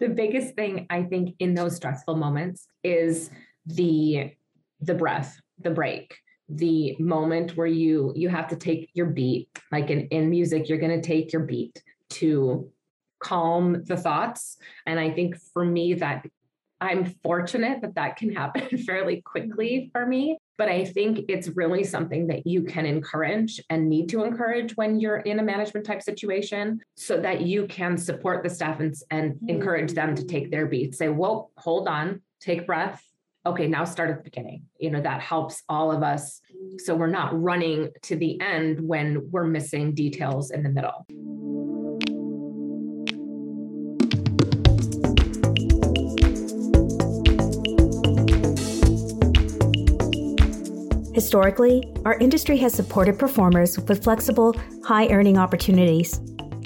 the biggest thing I think in those stressful moments is the the breath, the break, the moment where you you have to take your beat. Like in, in music, you're gonna take your beat to calm the thoughts. And I think for me that I'm fortunate that that can happen fairly quickly for me. But I think it's really something that you can encourage and need to encourage when you're in a management type situation so that you can support the staff and, and mm-hmm. encourage them to take their beat. Say, well, hold on, take breath. Okay, now start at the beginning. You know, that helps all of us. So we're not running to the end when we're missing details in the middle. Historically, our industry has supported performers with flexible, high earning opportunities.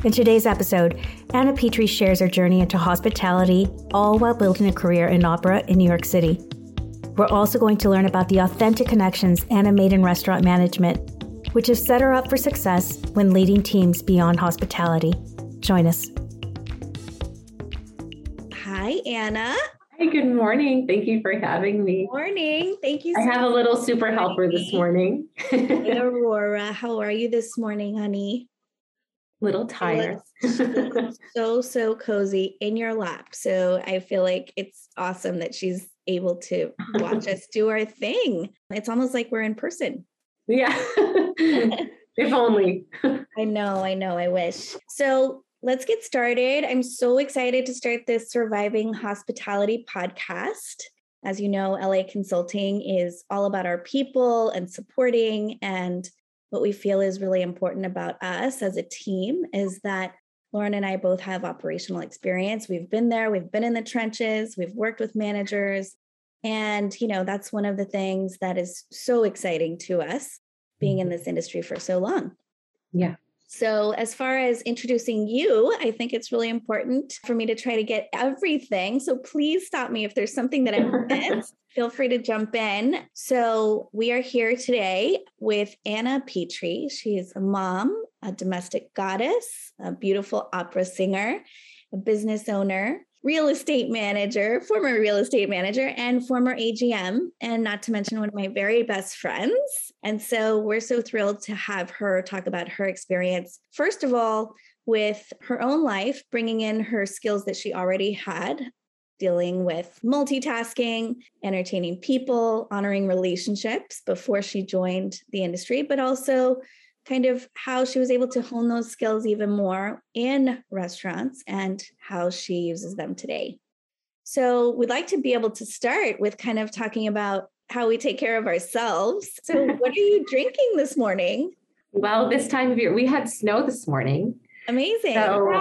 In today's episode, Anna Petrie shares her journey into hospitality, all while building a career in opera in New York City. We're also going to learn about the authentic connections Anna made in restaurant management, which have set her up for success when leading teams beyond hospitality. Join us. Hi, Anna. Hi, good morning. Thank you for having me. Good Morning. Thank you. So I have a little super helper this morning. hey, Aurora, how are you this morning, honey? Little tired. so, so cozy in your lap. So I feel like it's awesome that she's able to watch us do our thing. It's almost like we're in person. Yeah. if only. I know, I know, I wish. So let's get started. I'm so excited to start this Surviving Hospitality podcast. As you know, LA Consulting is all about our people and supporting. And what we feel is really important about us as a team is that Lauren and I both have operational experience. We've been there, we've been in the trenches, we've worked with managers. And, you know, that's one of the things that is so exciting to us being in mm-hmm. this industry for so long. Yeah. So, as far as introducing you, I think it's really important for me to try to get everything. So, please stop me if there's something that I missed. Feel free to jump in. So, we are here today with Anna Petrie. She's a mom, a domestic goddess, a beautiful opera singer, a business owner, real estate manager, former real estate manager, and former AGM, and not to mention one of my very best friends. And so we're so thrilled to have her talk about her experience, first of all, with her own life, bringing in her skills that she already had. Dealing with multitasking, entertaining people, honoring relationships before she joined the industry, but also kind of how she was able to hone those skills even more in restaurants and how she uses them today. So, we'd like to be able to start with kind of talking about how we take care of ourselves. So, what are you drinking this morning? Well, this time of year, we had snow this morning. Amazing. So,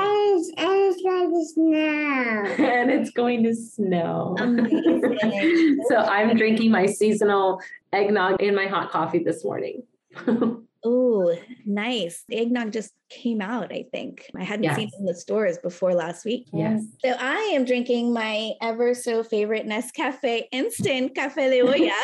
and it's going to snow. and it's going to snow. Amazing. so I'm drinking my seasonal eggnog in my hot coffee this morning. Oh, nice. The eggnog just came out, I think. I hadn't yes. seen it in the stores before last week. Yes. So I am drinking my ever so favorite Nescafe instant cafe de olla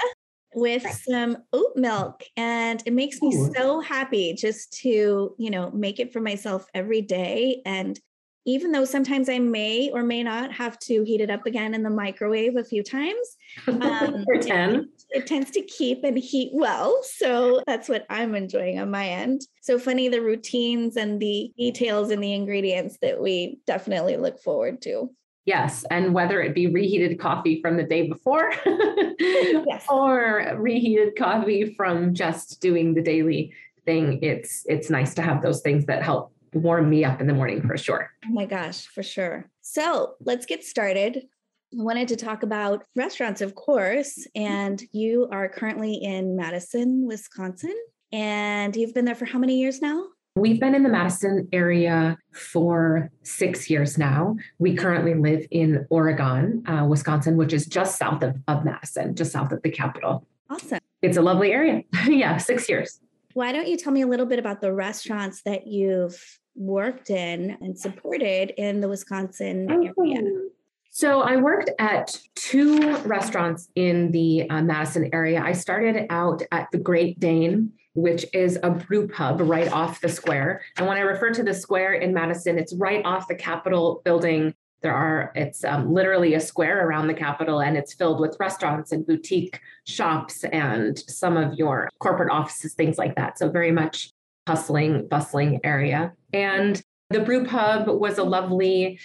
with some oat milk and it makes me Ooh. so happy just to, you know, make it for myself every day and even though sometimes I may or may not have to heat it up again in the microwave a few times. Um, For 10. It, tends to keep and heat well. So that's what I'm enjoying on my end. So funny the routines and the details and the ingredients that we definitely look forward to. Yes. And whether it be reheated coffee from the day before yes. or reheated coffee from just doing the daily thing, it's it's nice to have those things that help warm me up in the morning for sure. Oh my gosh, for sure. So let's get started. I wanted to talk about restaurants, of course. And you are currently in Madison, Wisconsin. And you've been there for how many years now? We've been in the Madison area for six years now. We currently live in Oregon, uh, Wisconsin, which is just south of, of Madison, just south of the capital. Awesome. It's a lovely area. yeah, six years. Why don't you tell me a little bit about the restaurants that you've worked in and supported in the Wisconsin area? So I worked at two restaurants in the uh, Madison area. I started out at the Great Dane, which is a brew pub right off the square. And when I refer to the square in Madison, it's right off the Capitol building There are, it's um, literally a square around the Capitol and it's filled with restaurants and boutique shops and some of your corporate offices, things like that. So, very much hustling, bustling area. And the brew pub was a lovely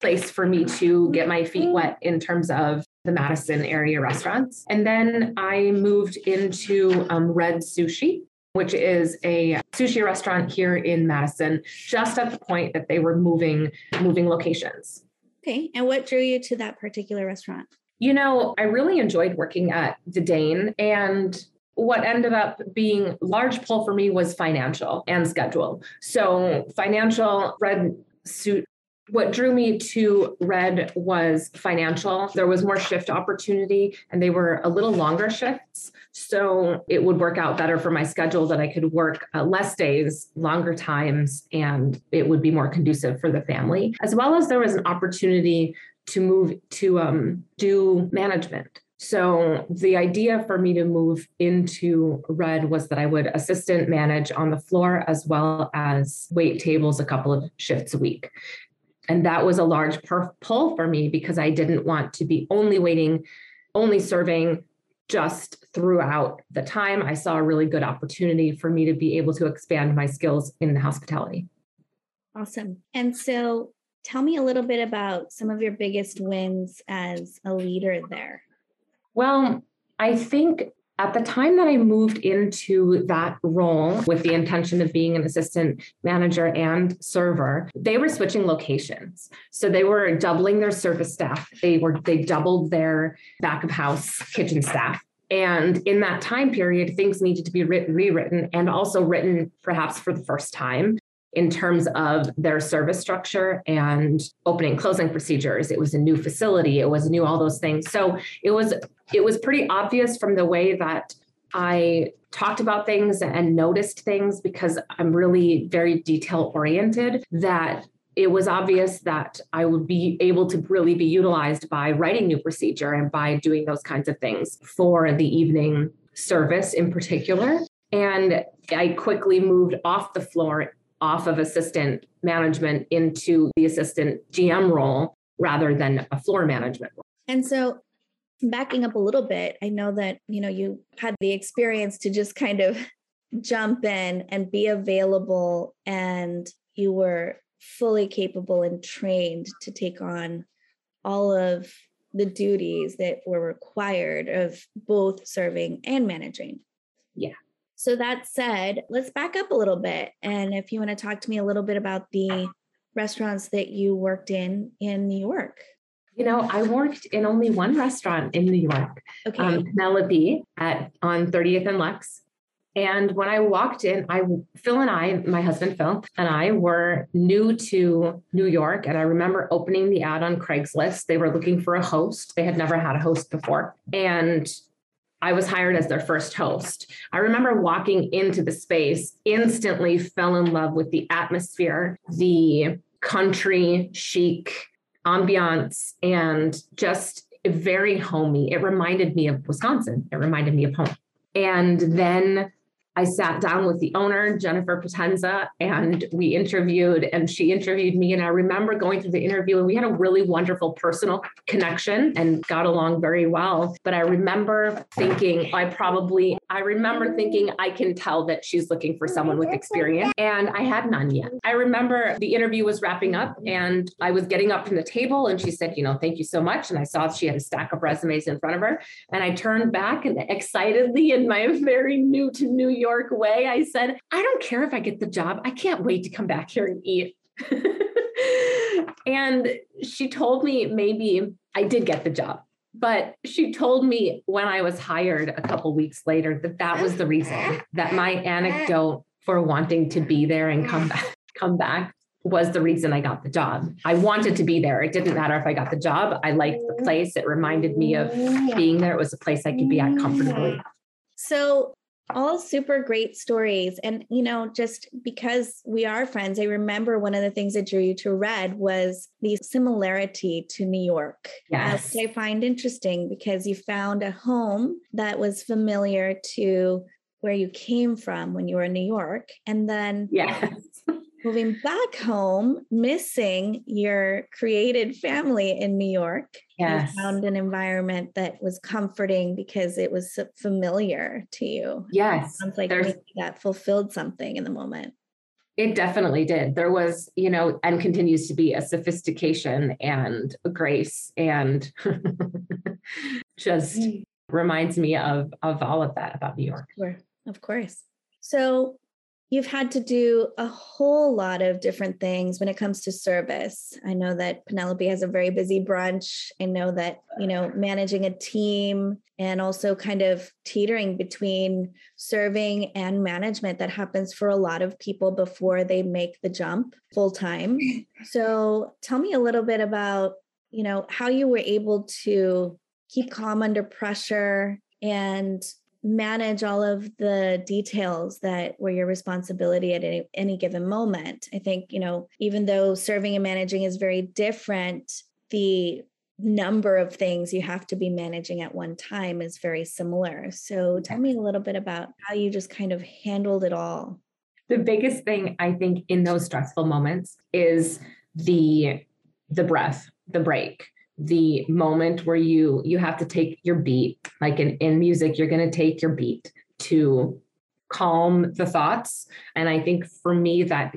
place for me to get my feet wet in terms of the Madison area restaurants. And then I moved into um, Red Sushi, which is a sushi restaurant here in Madison, just at the point that they were moving moving locations. Okay. And what drew you to that particular restaurant? You know, I really enjoyed working at the Dane and what ended up being large pull for me was financial and schedule. So financial red suit what drew me to red was financial. There was more shift opportunity and they were a little longer shifts. So it would work out better for my schedule that i could work uh, less days longer times and it would be more conducive for the family. As well as there was an opportunity to move to um, do management. So the idea for me to move into Red was that I would assistant manage on the floor as well as wait tables a couple of shifts a week. And that was a large per- pull for me because I didn't want to be only waiting, only serving just throughout the time. I saw a really good opportunity for me to be able to expand my skills in the hospitality. Awesome. And so tell me a little bit about some of your biggest wins as a leader there. Well, I think at the time that I moved into that role with the intention of being an assistant manager and server, they were switching locations. So they were doubling their service staff. They were they doubled their back of house kitchen staff. And in that time period, things needed to be written, rewritten and also written perhaps for the first time in terms of their service structure and opening closing procedures. It was a new facility. It was new all those things. So it was it was pretty obvious from the way that i talked about things and noticed things because i'm really very detail oriented that it was obvious that I would be able to really be utilized by writing new procedure and by doing those kinds of things for the evening service in particular. And I quickly moved off the floor off of assistant management into the assistant GM role rather than a floor management role. And so backing up a little bit, I know that, you know, you had the experience to just kind of jump in and be available and you were fully capable and trained to take on all of the duties that were required of both serving and managing. Yeah. So that said, let's back up a little bit. And if you want to talk to me a little bit about the restaurants that you worked in in New York. You know, I worked in only one restaurant in New York, okay. um, Penelope at on 30th and Lex. And when I walked in, I Phil and I, my husband Phil and I were new to New York. And I remember opening the ad on Craigslist. They were looking for a host. They had never had a host before. And I was hired as their first host. I remember walking into the space, instantly fell in love with the atmosphere, the country chic ambiance, and just very homey. It reminded me of Wisconsin. It reminded me of home. And then I sat down with the owner, Jennifer Potenza, and we interviewed, and she interviewed me. And I remember going through the interview, and we had a really wonderful personal connection and got along very well. But I remember thinking, I probably, I remember thinking, I can tell that she's looking for someone with experience. And I had none yet. I remember the interview was wrapping up, and I was getting up from the table, and she said, You know, thank you so much. And I saw she had a stack of resumes in front of her. And I turned back and excitedly, in my very new to New York, York way, I said, I don't care if I get the job. I can't wait to come back here and eat. and she told me maybe I did get the job. But she told me when I was hired a couple weeks later that that was the reason that my anecdote for wanting to be there and come back come back was the reason I got the job. I wanted to be there. It didn't matter if I got the job. I liked the place. It reminded me of being there. It was a place I could be at comfortably. So all super great stories. And, you know, just because we are friends, I remember one of the things that drew you to Red was the similarity to New York. Yes. I find interesting because you found a home that was familiar to where you came from when you were in New York. And then yes. moving back home, missing your created family in New York. Yes. You found an environment that was comforting because it was familiar to you. Yes. Sounds like that fulfilled something in the moment. It definitely did. There was, you know, and continues to be a sophistication and a grace and just Mm. reminds me of of all of that about New York. Sure, of course. So you've had to do a whole lot of different things when it comes to service. I know that Penelope has a very busy brunch. I know that, you know, managing a team and also kind of teetering between serving and management that happens for a lot of people before they make the jump full time. So tell me a little bit about, you know, how you were able to keep calm under pressure and manage all of the details that were your responsibility at any, any given moment. I think, you know, even though serving and managing is very different, the number of things you have to be managing at one time is very similar. So tell me a little bit about how you just kind of handled it all. The biggest thing I think in those stressful moments is the the breath, the break the moment where you you have to take your beat like in, in music you're going to take your beat to calm the thoughts. And i think for me that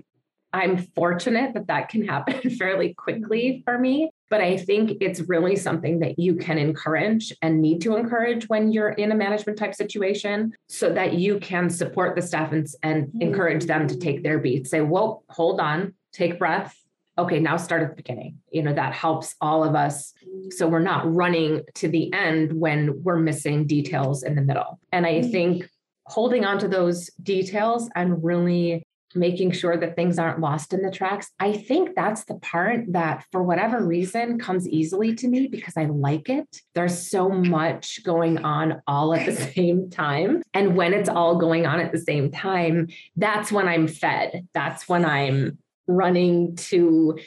i'm fortunate that that can happen fairly quickly for me. But i think it's really something that you can encourage and need to encourage when you're in a management type situation so that you can support the staff and, and mm-hmm. encourage them to take their beat say well hold on take breath okay, now start at the beginning. You know, that helps all of us. So we're not running to the end when we're missing details in the middle. And I mm. think holding on to those details and really making sure that things aren't lost in the tracks. I think that's the part that, for whatever reason, comes easily to me because I like it. There's so much going on all at the same time. And when it's all going on at the same time, that's when I'm fed. That's when I'm running to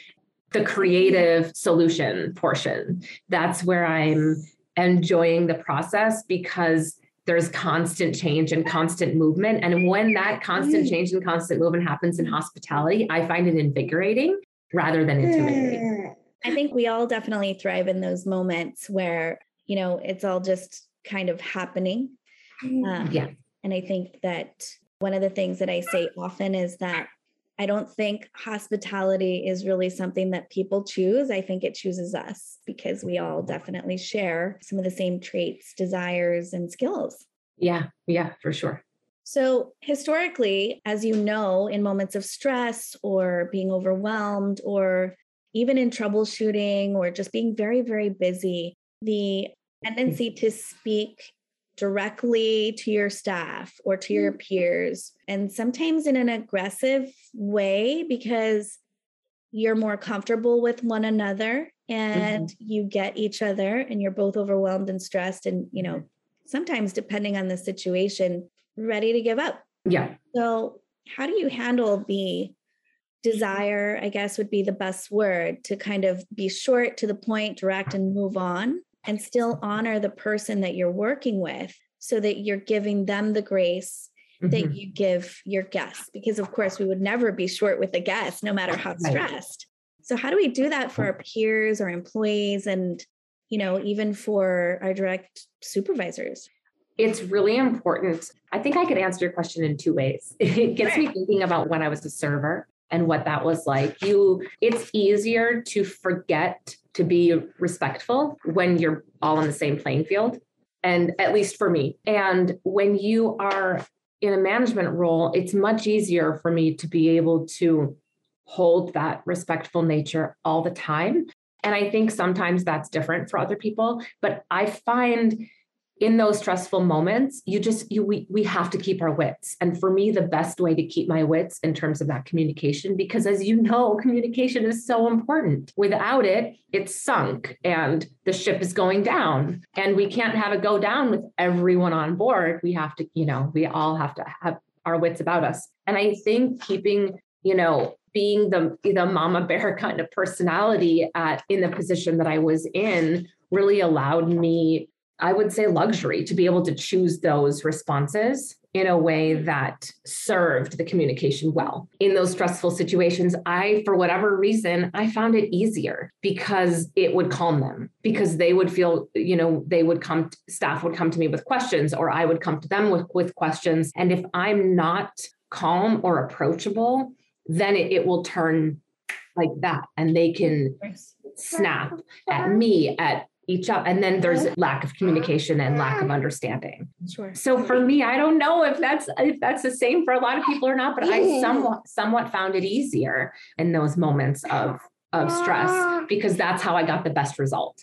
the creative solution portion. That's where I'm enjoying the process because there's constant change and constant movement. And when that constant change and constant movement happens in hospitality, I find it invigorating rather than intimidating. I think we all definitely thrive in those moments where, you know, it's all just kind of happening. Um, yeah. And I think that one of the things that I say often is that I don't think hospitality is really something that people choose. I think it chooses us because we all definitely share some of the same traits, desires, and skills. Yeah, yeah, for sure. So, historically, as you know, in moments of stress or being overwhelmed or even in troubleshooting or just being very, very busy, the mm. tendency to speak directly to your staff or to your peers, and sometimes in an aggressive way because you're more comfortable with one another and mm-hmm. you get each other and you're both overwhelmed and stressed and you know sometimes depending on the situation ready to give up. Yeah. So how do you handle the desire i guess would be the best word to kind of be short to the point direct and move on and still honor the person that you're working with so that you're giving them the grace mm-hmm. that you give your guests because of course we would never be short with the guests no matter how stressed. So how do we do that for our peers or employees and you know even for our direct supervisors? It's really important. I think i could answer your question in two ways. It gets me thinking about when i was a server and what that was like. You it's easier to forget to be respectful when you're all on the same playing field and at least for me. And when you are in a management role it's much easier for me to be able to hold that respectful nature all the time. And i think sometimes that's different for other people but i find in those stressful moments you just you we, we have to keep our wits. And for me the best way to keep my wits in terms of that communication because as you know communication is so important. Without it it's sunk and the ship is going down. And we can't have it go down with everyone on board. We have to you know we all have to have our wits about us. And i think keeping you know being the the mama bear kind of personality at in the position that i was in really allowed me I would say, luxury to be able to choose those responses in a way that served the communication well. In those stressful situations, I, for whatever reason, I found it easier because it would calm them, because they would feel, you know, they would come, staff would come to me with questions, or I would come to them with, with questions. And if I'm not calm or approachable, then it, it will turn like that and they can snap at me at each other and then there's lack of communication and lack of understanding. Sure. so for me i don't know if that's if that's the same for a lot of people or not but i somewhat somewhat found it easier in those moments of of stress because that's how i got the best result.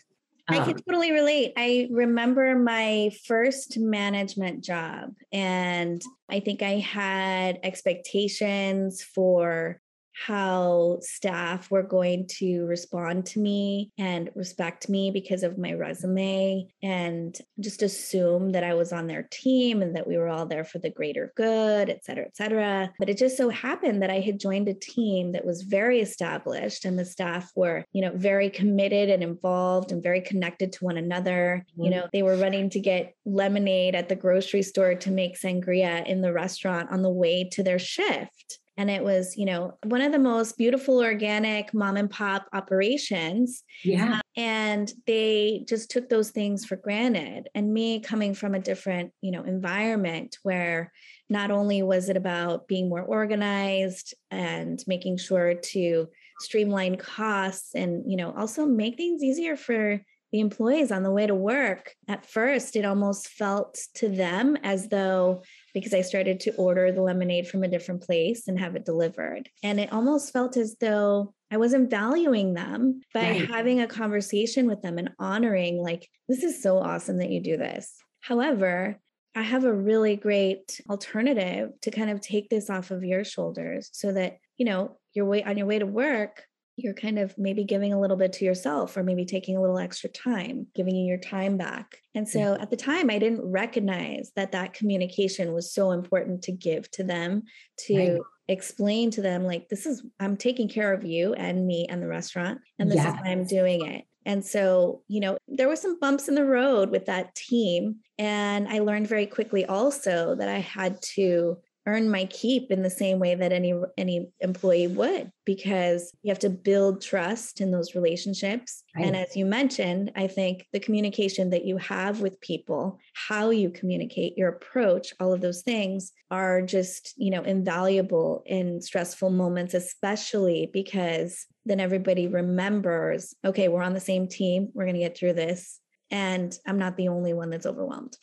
I Um, can totally relate. I remember my first management job, and I think I had expectations for how staff were going to respond to me and respect me because of my resume and just assume that I was on their team and that we were all there for the greater good, et cetera, et cetera. But it just so happened that I had joined a team that was very established and the staff were, you know, very committed and involved and very connected to one another. You Mhm. know, they were running to get lemonade at the grocery store to make sangria in the restaurant on the way to their shift. And it was, you know, one of the most beautiful organic mom and pop operations. yeah And they just took those things for granted. And me coming from a different, you know, environment where not only was it about being more organized and making sure to streamline costs and, you know, also make things easier for the employees on the way to work. At first, it almost felt to them as though because I started to order the lemonade from a different place and have it delivered. And it almost felt as though I wasn't valuing them by Right. having a conversation with them and honoring, like, this is so awesome that you do this. However, I have a really great alternative to kind of take this off of your shoulders so that, you know, your way on your way to work, you're kind of maybe giving a little bit to yourself or maybe taking a little extra time, giving you your time back. And mm-hmm. so at the time, I didn't recognize that that communication was so important to give to them, to Right. explain to them, like, this is, I'm taking care of you and me and the restaurant, and this is why I'm doing it. And so, you know, there were some bumps in the road with that team. And I learned very quickly also that I had to earn my keep in the same way that any any employee would because you have to build trust in those relationships. And as you mentioned i think the communication that you have with people how you communicate your approach all of those things are just you know invaluable in stressful moments especially because then everybody remembers okay we're on the same team. We're going to get through this. And i'm not the only one that's overwhelmed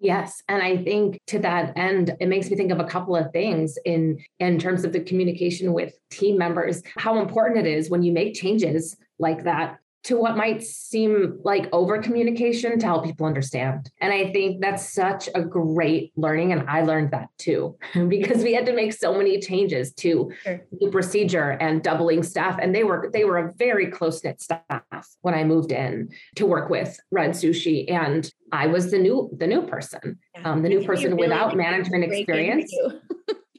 Yes, and I think to that end, it makes me think of a couple of things in in terms of the communication with team members. How important it is when you make changes like that to what might seem like over communication to help people understand. And I think that's such a great learning, and I learned that too because we had to make so many changes to Sure. the procedure and doubling staff, and they were they were a very close knit staff when I moved in to work with Red Sushi, and I was the new the new person, Yeah. um, the new person really, without management experience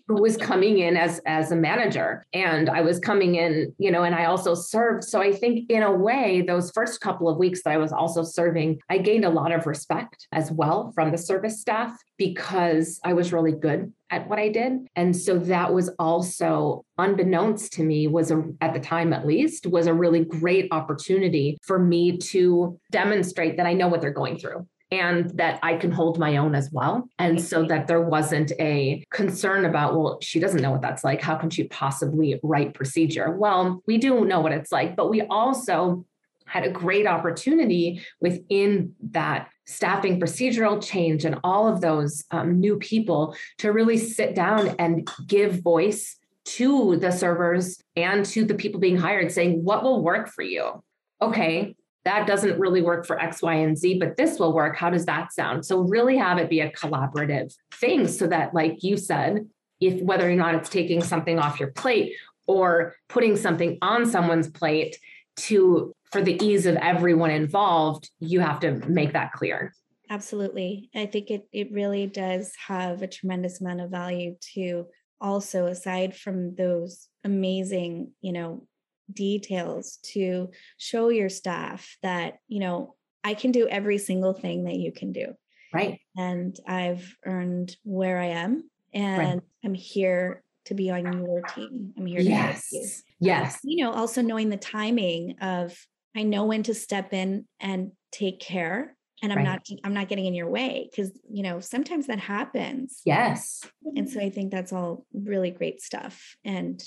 was coming in as as a manager. And i was coming in you know and i also served. So i think in a way those first couple of weeks that i was also serving i gained a lot of respect as well from the service staff because i was really good at what i did. And so that was also unbeknownst to me was a at the time at least was a really great opportunity for me to demonstrate that i know what they're going through and that I can hold my own as well. And so that there wasn't a concern about, well, she doesn't know what that's like. How can she possibly write procedure? Well, we do know what it's like, but we also had a great opportunity within that staffing procedural change and all of those um, new people to really sit down and give voice to the servers and to the people being hired saying what will work for you okay that doesn't really work for X, Y, and Z, but this will work. How does that sound? So, really have it be a collaborative thing so that, like you said, if whether or not it's taking something off your plate or putting something on someone's plate to for the ease of everyone involved, you have to make that clear. Absolutely. I think it it really does have a tremendous amount of value to also aside from those amazing, you know, details to show your staff that, you know, I can do every single thing that you can do. Right. And I've earned where I am and right. I'm here to be on your team. I'm here to yes. you. Yes. You know, also knowing the timing of I know when to step in and take care and I'm right. not I'm not getting in your way because you know sometimes that happens. Yes. And so I think that's all really great stuff and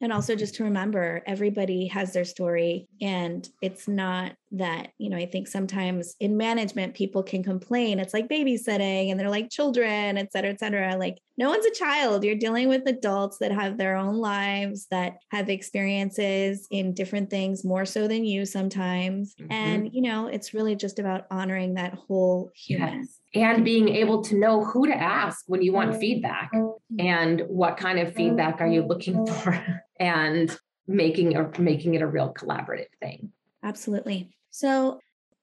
and also just to remember everybody has their story and it's not that you know i think sometimes in management people can complain it's like babysitting and they're like children et cetera et cetera like no one's a child you're dealing with adults that have their own lives that have experiences in different things more so than you sometimes mm-hmm. and you know it's really just about honoring that whole human yes. and being able to know who to ask when you want feedback and what kind of feedback are you looking for and making or making it a real collaborative thing absolutely so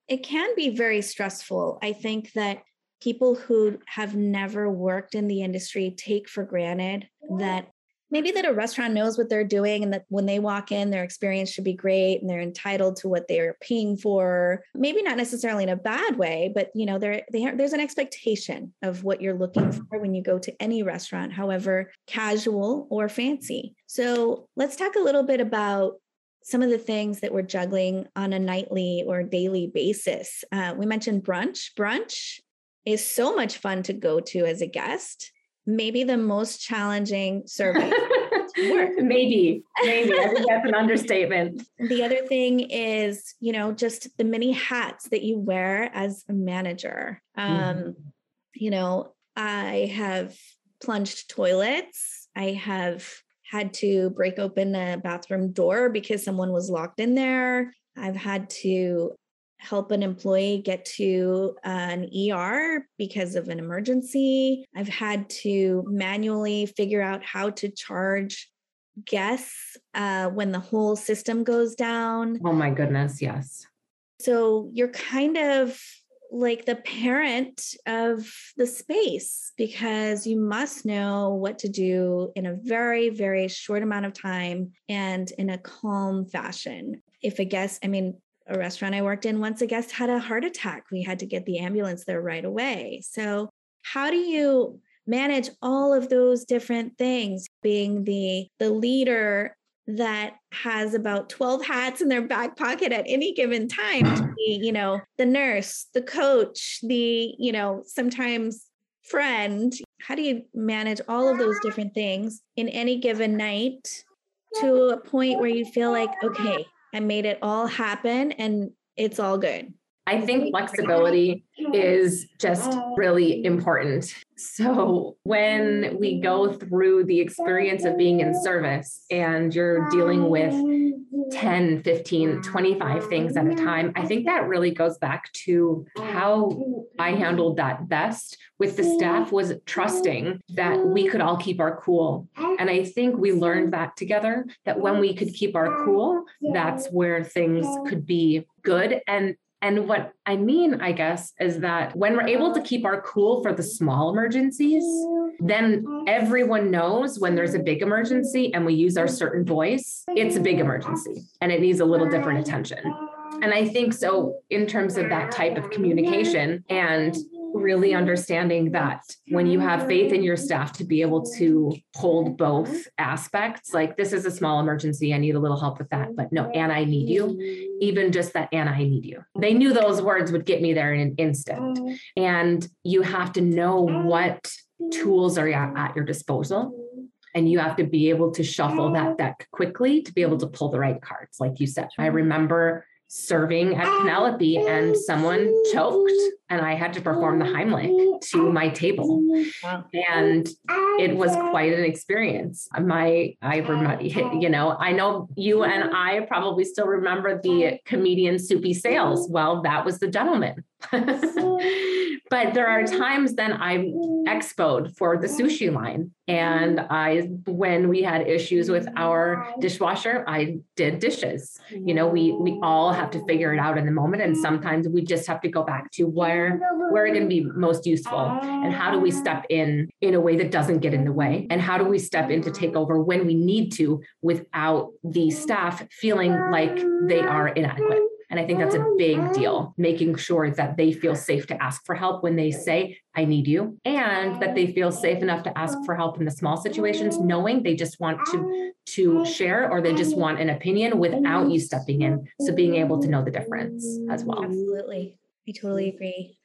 it can be very stressful. I think that people who have never worked in the industry take for granted that maybe that a restaurant knows what they're doing and that when they walk in their experience should be great and they're entitled to what they're paying for. Maybe not necessarily in a bad way but you know there they there's an expectation of what you're looking mm-hmm. for when you go to any restaurant however casual or fancy. So let's talk a little bit about some of the things that we're juggling on a nightly or daily basis. Uh, we mentioned brunch. Brunch is so much fun to go to as a guest. Maybe the most challenging service. maybe, maybe. I think that's an understatement. The other thing is, you know, just the many hats that you wear as a manager. Um, mm-hmm. You know, I have plunged toilets. I have had to break open a bathroom door because someone was locked in there. I've had to help an employee get to an ER because of an emergency. I've had to manually figure out how to charge guests uh, when the whole system goes down. Oh my goodness, yes. So you're kind of like the parent of the space because you must know what to do in a very, very short amount of time and in a calm fashion. If a guest, I mean, a restaurant I worked in, once a guest had a heart attack, we had to get the ambulance there right away. So, how do you manage all of those different things being the the leader that has about 12 hats in their back pocket at any given time you know, the nurse, the coach, the, you know, sometimes friend. How do you manage all of those different things in any given night to a point where you feel like, okay, I made it all happen and it's all good? I think flexibility is just really important. So, when we go through the experience of being in service and you're dealing with 10, 15, 25 things at a time, I think that really goes back to how I handled that best with the staff was trusting that we could all keep our cool. And I think we learned that together that when we could keep our cool, that's where things could be good. And and what I mean, I guess, is that when we're able to keep our cool for the small emergencies, then everyone knows when there's a big emergency and we use our certain voice, it's a big emergency and it needs a little different attention. And I think so, in terms of that type of communication and really understanding that when you have faith in your staff to be able to hold both aspects, like this is a small emergency, I need a little help with that, but no, and I need you, even just that, and I need you. They knew those words would get me there in an instant. And you have to know what tools are at your disposal and you have to be able to shuffle that deck quickly to be able to pull the right cards like you said i remember serving at Penelope and someone choked and I had to perform the Heimlich to my table. And it was quite an experience. My, I remember, you know, I know you and I probably still remember the comedian Soupy Sales. Well, that was the gentleman. but there are times then I'm expoed for the sushi line. And I, when we had issues with our dishwasher, I did dishes. You know, we we all have to figure it out in the moment. And sometimes we just have to go back to where where are going to be most useful and how do we step in in a way that doesn't get in the way? And how do we step in to take over when we need to without the staff feeling like they are inadequate? And I think that's a oh, big deal, making sure that they feel safe to ask for help when they say, I need you, and that they feel safe enough to ask for help in the small situations, knowing they just want to, to share or they just want an opinion without you stepping in. So being able to know the difference as well. Absolutely. I totally mm. agree.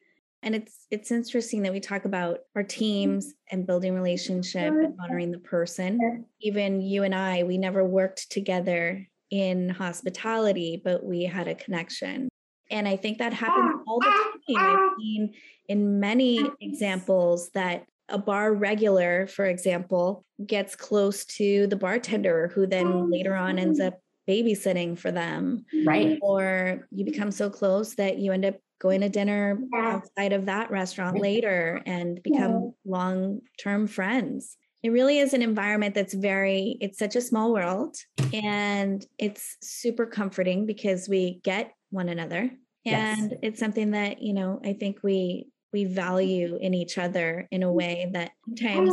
And it's it's interesting that we talk about our teams and building relationship and mm-hmm. honoring the person. Even you and I, we never worked together in hospitality, but we had a connection. And I think that happens ah, all the ah, time. I've ah. seen in many examples that a bar regular, for example, gets close to the bartender who then oh, later on ends up babysitting for them. Right. Or you become so close that you end up going to dinner outside of that restaurant later and become long term friends. It really is an environment that's very, it's such a small world and it's super comforting because we get one another. And yes. it's something that, you know, I think we we value in each other in a mm-hmm. way that sometimes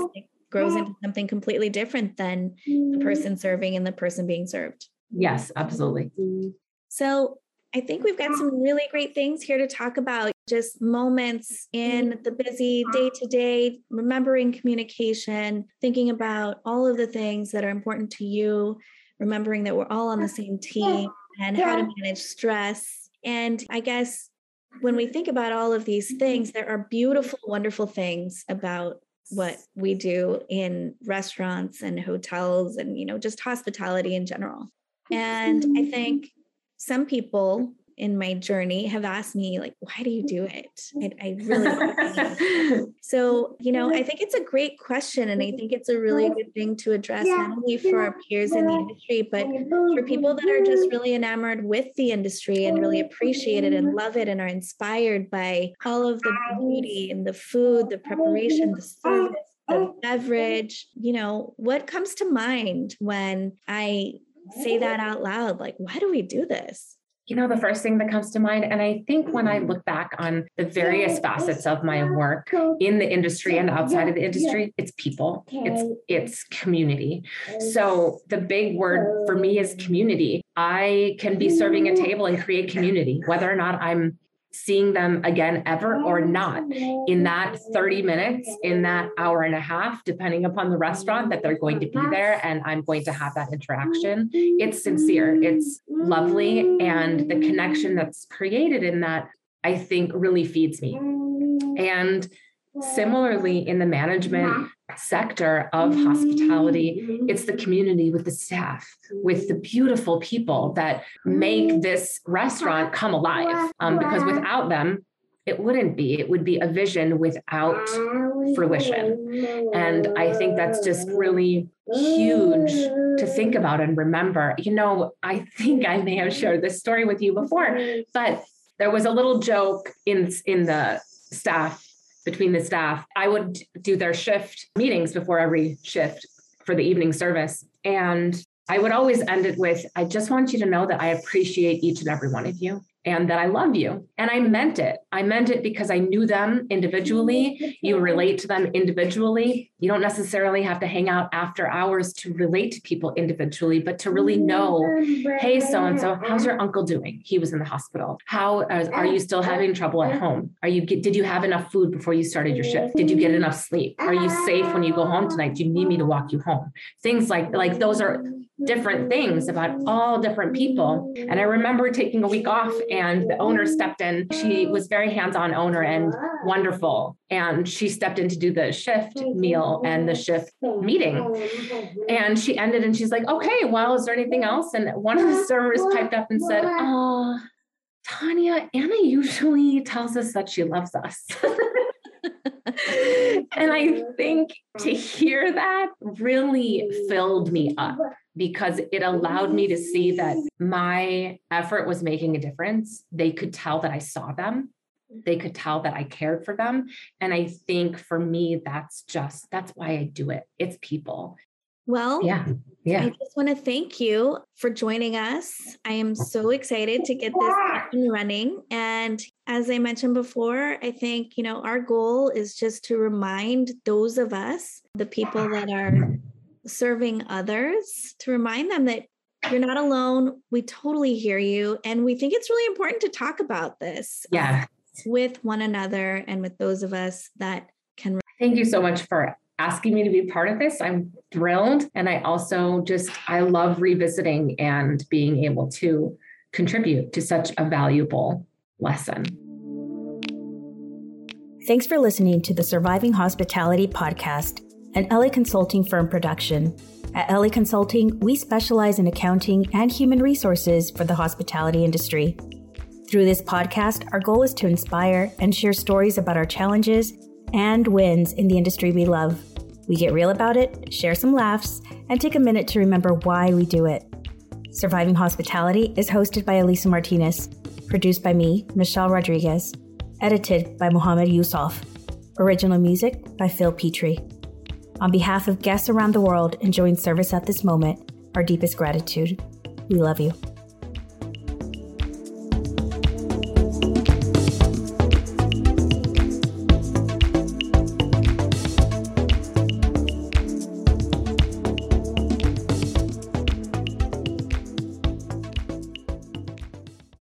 grows into something completely different than the mm-hmm. person serving and the person being served. Yes, absolutely. So I think we've got some really great things here to talk about. Just moments in mm-hmm. the busy day to day, remembering communication, thinking about all of the things that are important to you, remembering that we're all on the same team, and how to manage stress. And I guess when we think about all of these mm-hmm. things, there are beautiful, wonderful things about what we do in restaurants and hotels and you know just hospitality in general. And i mm-hmm. think some people in my journey have asked me like why do you do mm-hmm. it? I, I really so you know i think it's a great question and i think it's a really good thing to address not only for our peers in the industry but for people that are just mm-hmm. really enamored with the industry and really mm-hmm. appreciate it and love it and are inspired by all of the beauty and the food the preparation the ah, service the ah. beverage you know what comes to mind when i say that out loud like why do we do this you know the first thing that comes to mind and i think when i look back on the various facets of my work in the industry and outside of the industry it's people it's it's community. So the big word for me is community. I can be serving a table and create community whether or not i'm seeing them again ever or oh, not in that 30 minutes, in that hour and a half, depending upon the restaurant that they're going to be there and I'm going to have that oh, interaction. It's sincere, it's lovely. And the connection that's created in that, I think, really feeds me. Oh, and similarly, in the management sector of hospitality. It's the community with the staff, with the beautiful people that make this restaurant come alive. Um, because without them, it wouldn't be. It would be a vision without fruition. And I think that's just really huge to think about and remember. You know, I think I may have shared this story with you before, but there was a little joke in in the staff between the staff. I would do their shift meetings before every shift for the evening service. And I would always end it with, I just want you to know that I appreciate each and every one of you and that I love you. And I meant it. I meant it because I knew them individually. You relate to them individually. You don't necessarily have to hang out after hours to relate to people individually, but to really know, hey, so and so, how's your uncle doing? He was in the hospital. How are you still having trouble at home? Are you did you have enough food before you started your shift? Did you get enough sleep? Are you safe when you go home tonight? Do you need me to walk you home? Things like like those are different things about all different people. And I remember taking a week off the owner stepped in. She was very hands-on owner and wonderful. And she stepped in to do the shift meal and the shift meeting. And she ended and she's like, okay, well, is there anything else? And one of the servers piped up and said, oh, Tanya, Anna usually tells us that she loves us. and I think to hear that really filled me up because it allowed me to see that my effort was making a difference. They could tell that I saw them. They could tell that I cared for them. And I think for me, that's just, that's why I do it. It's people. Well, yeah. Yeah. I just want to thank you for joining us. I am so excited to get this up and running. And as I mentioned before, I think, you know, our goal is just to remind those of us, the people that are serving others, to remind them that You're not alone. We totally hear you. And we think it's really important to talk about this. Yeah. With one another and with those of us that can. Thank you so much for asking me to be part of this. I'm thrilled. And I also just, I love revisiting and being able to contribute to such a valuable lesson. Thanks for listening to the Surviving Hospitality podcast, an LA Consulting firm production. At LA Consulting, we specialize in accounting and human resources for the hospitality industry. Through this podcast, our goal is to inspire and share stories about our challenges and wins in the industry we love. We get real about it, share some laughs, and take a minute to remember why we do it. Surviving Hospitality is hosted by Elisa Martinez, produced by me, Michelle Rodriguez, edited by Mohammed Yusuf, original music by Phil Petrie. On behalf of guests around the world enjoying service at this moment, our deepest gratitude. We love you.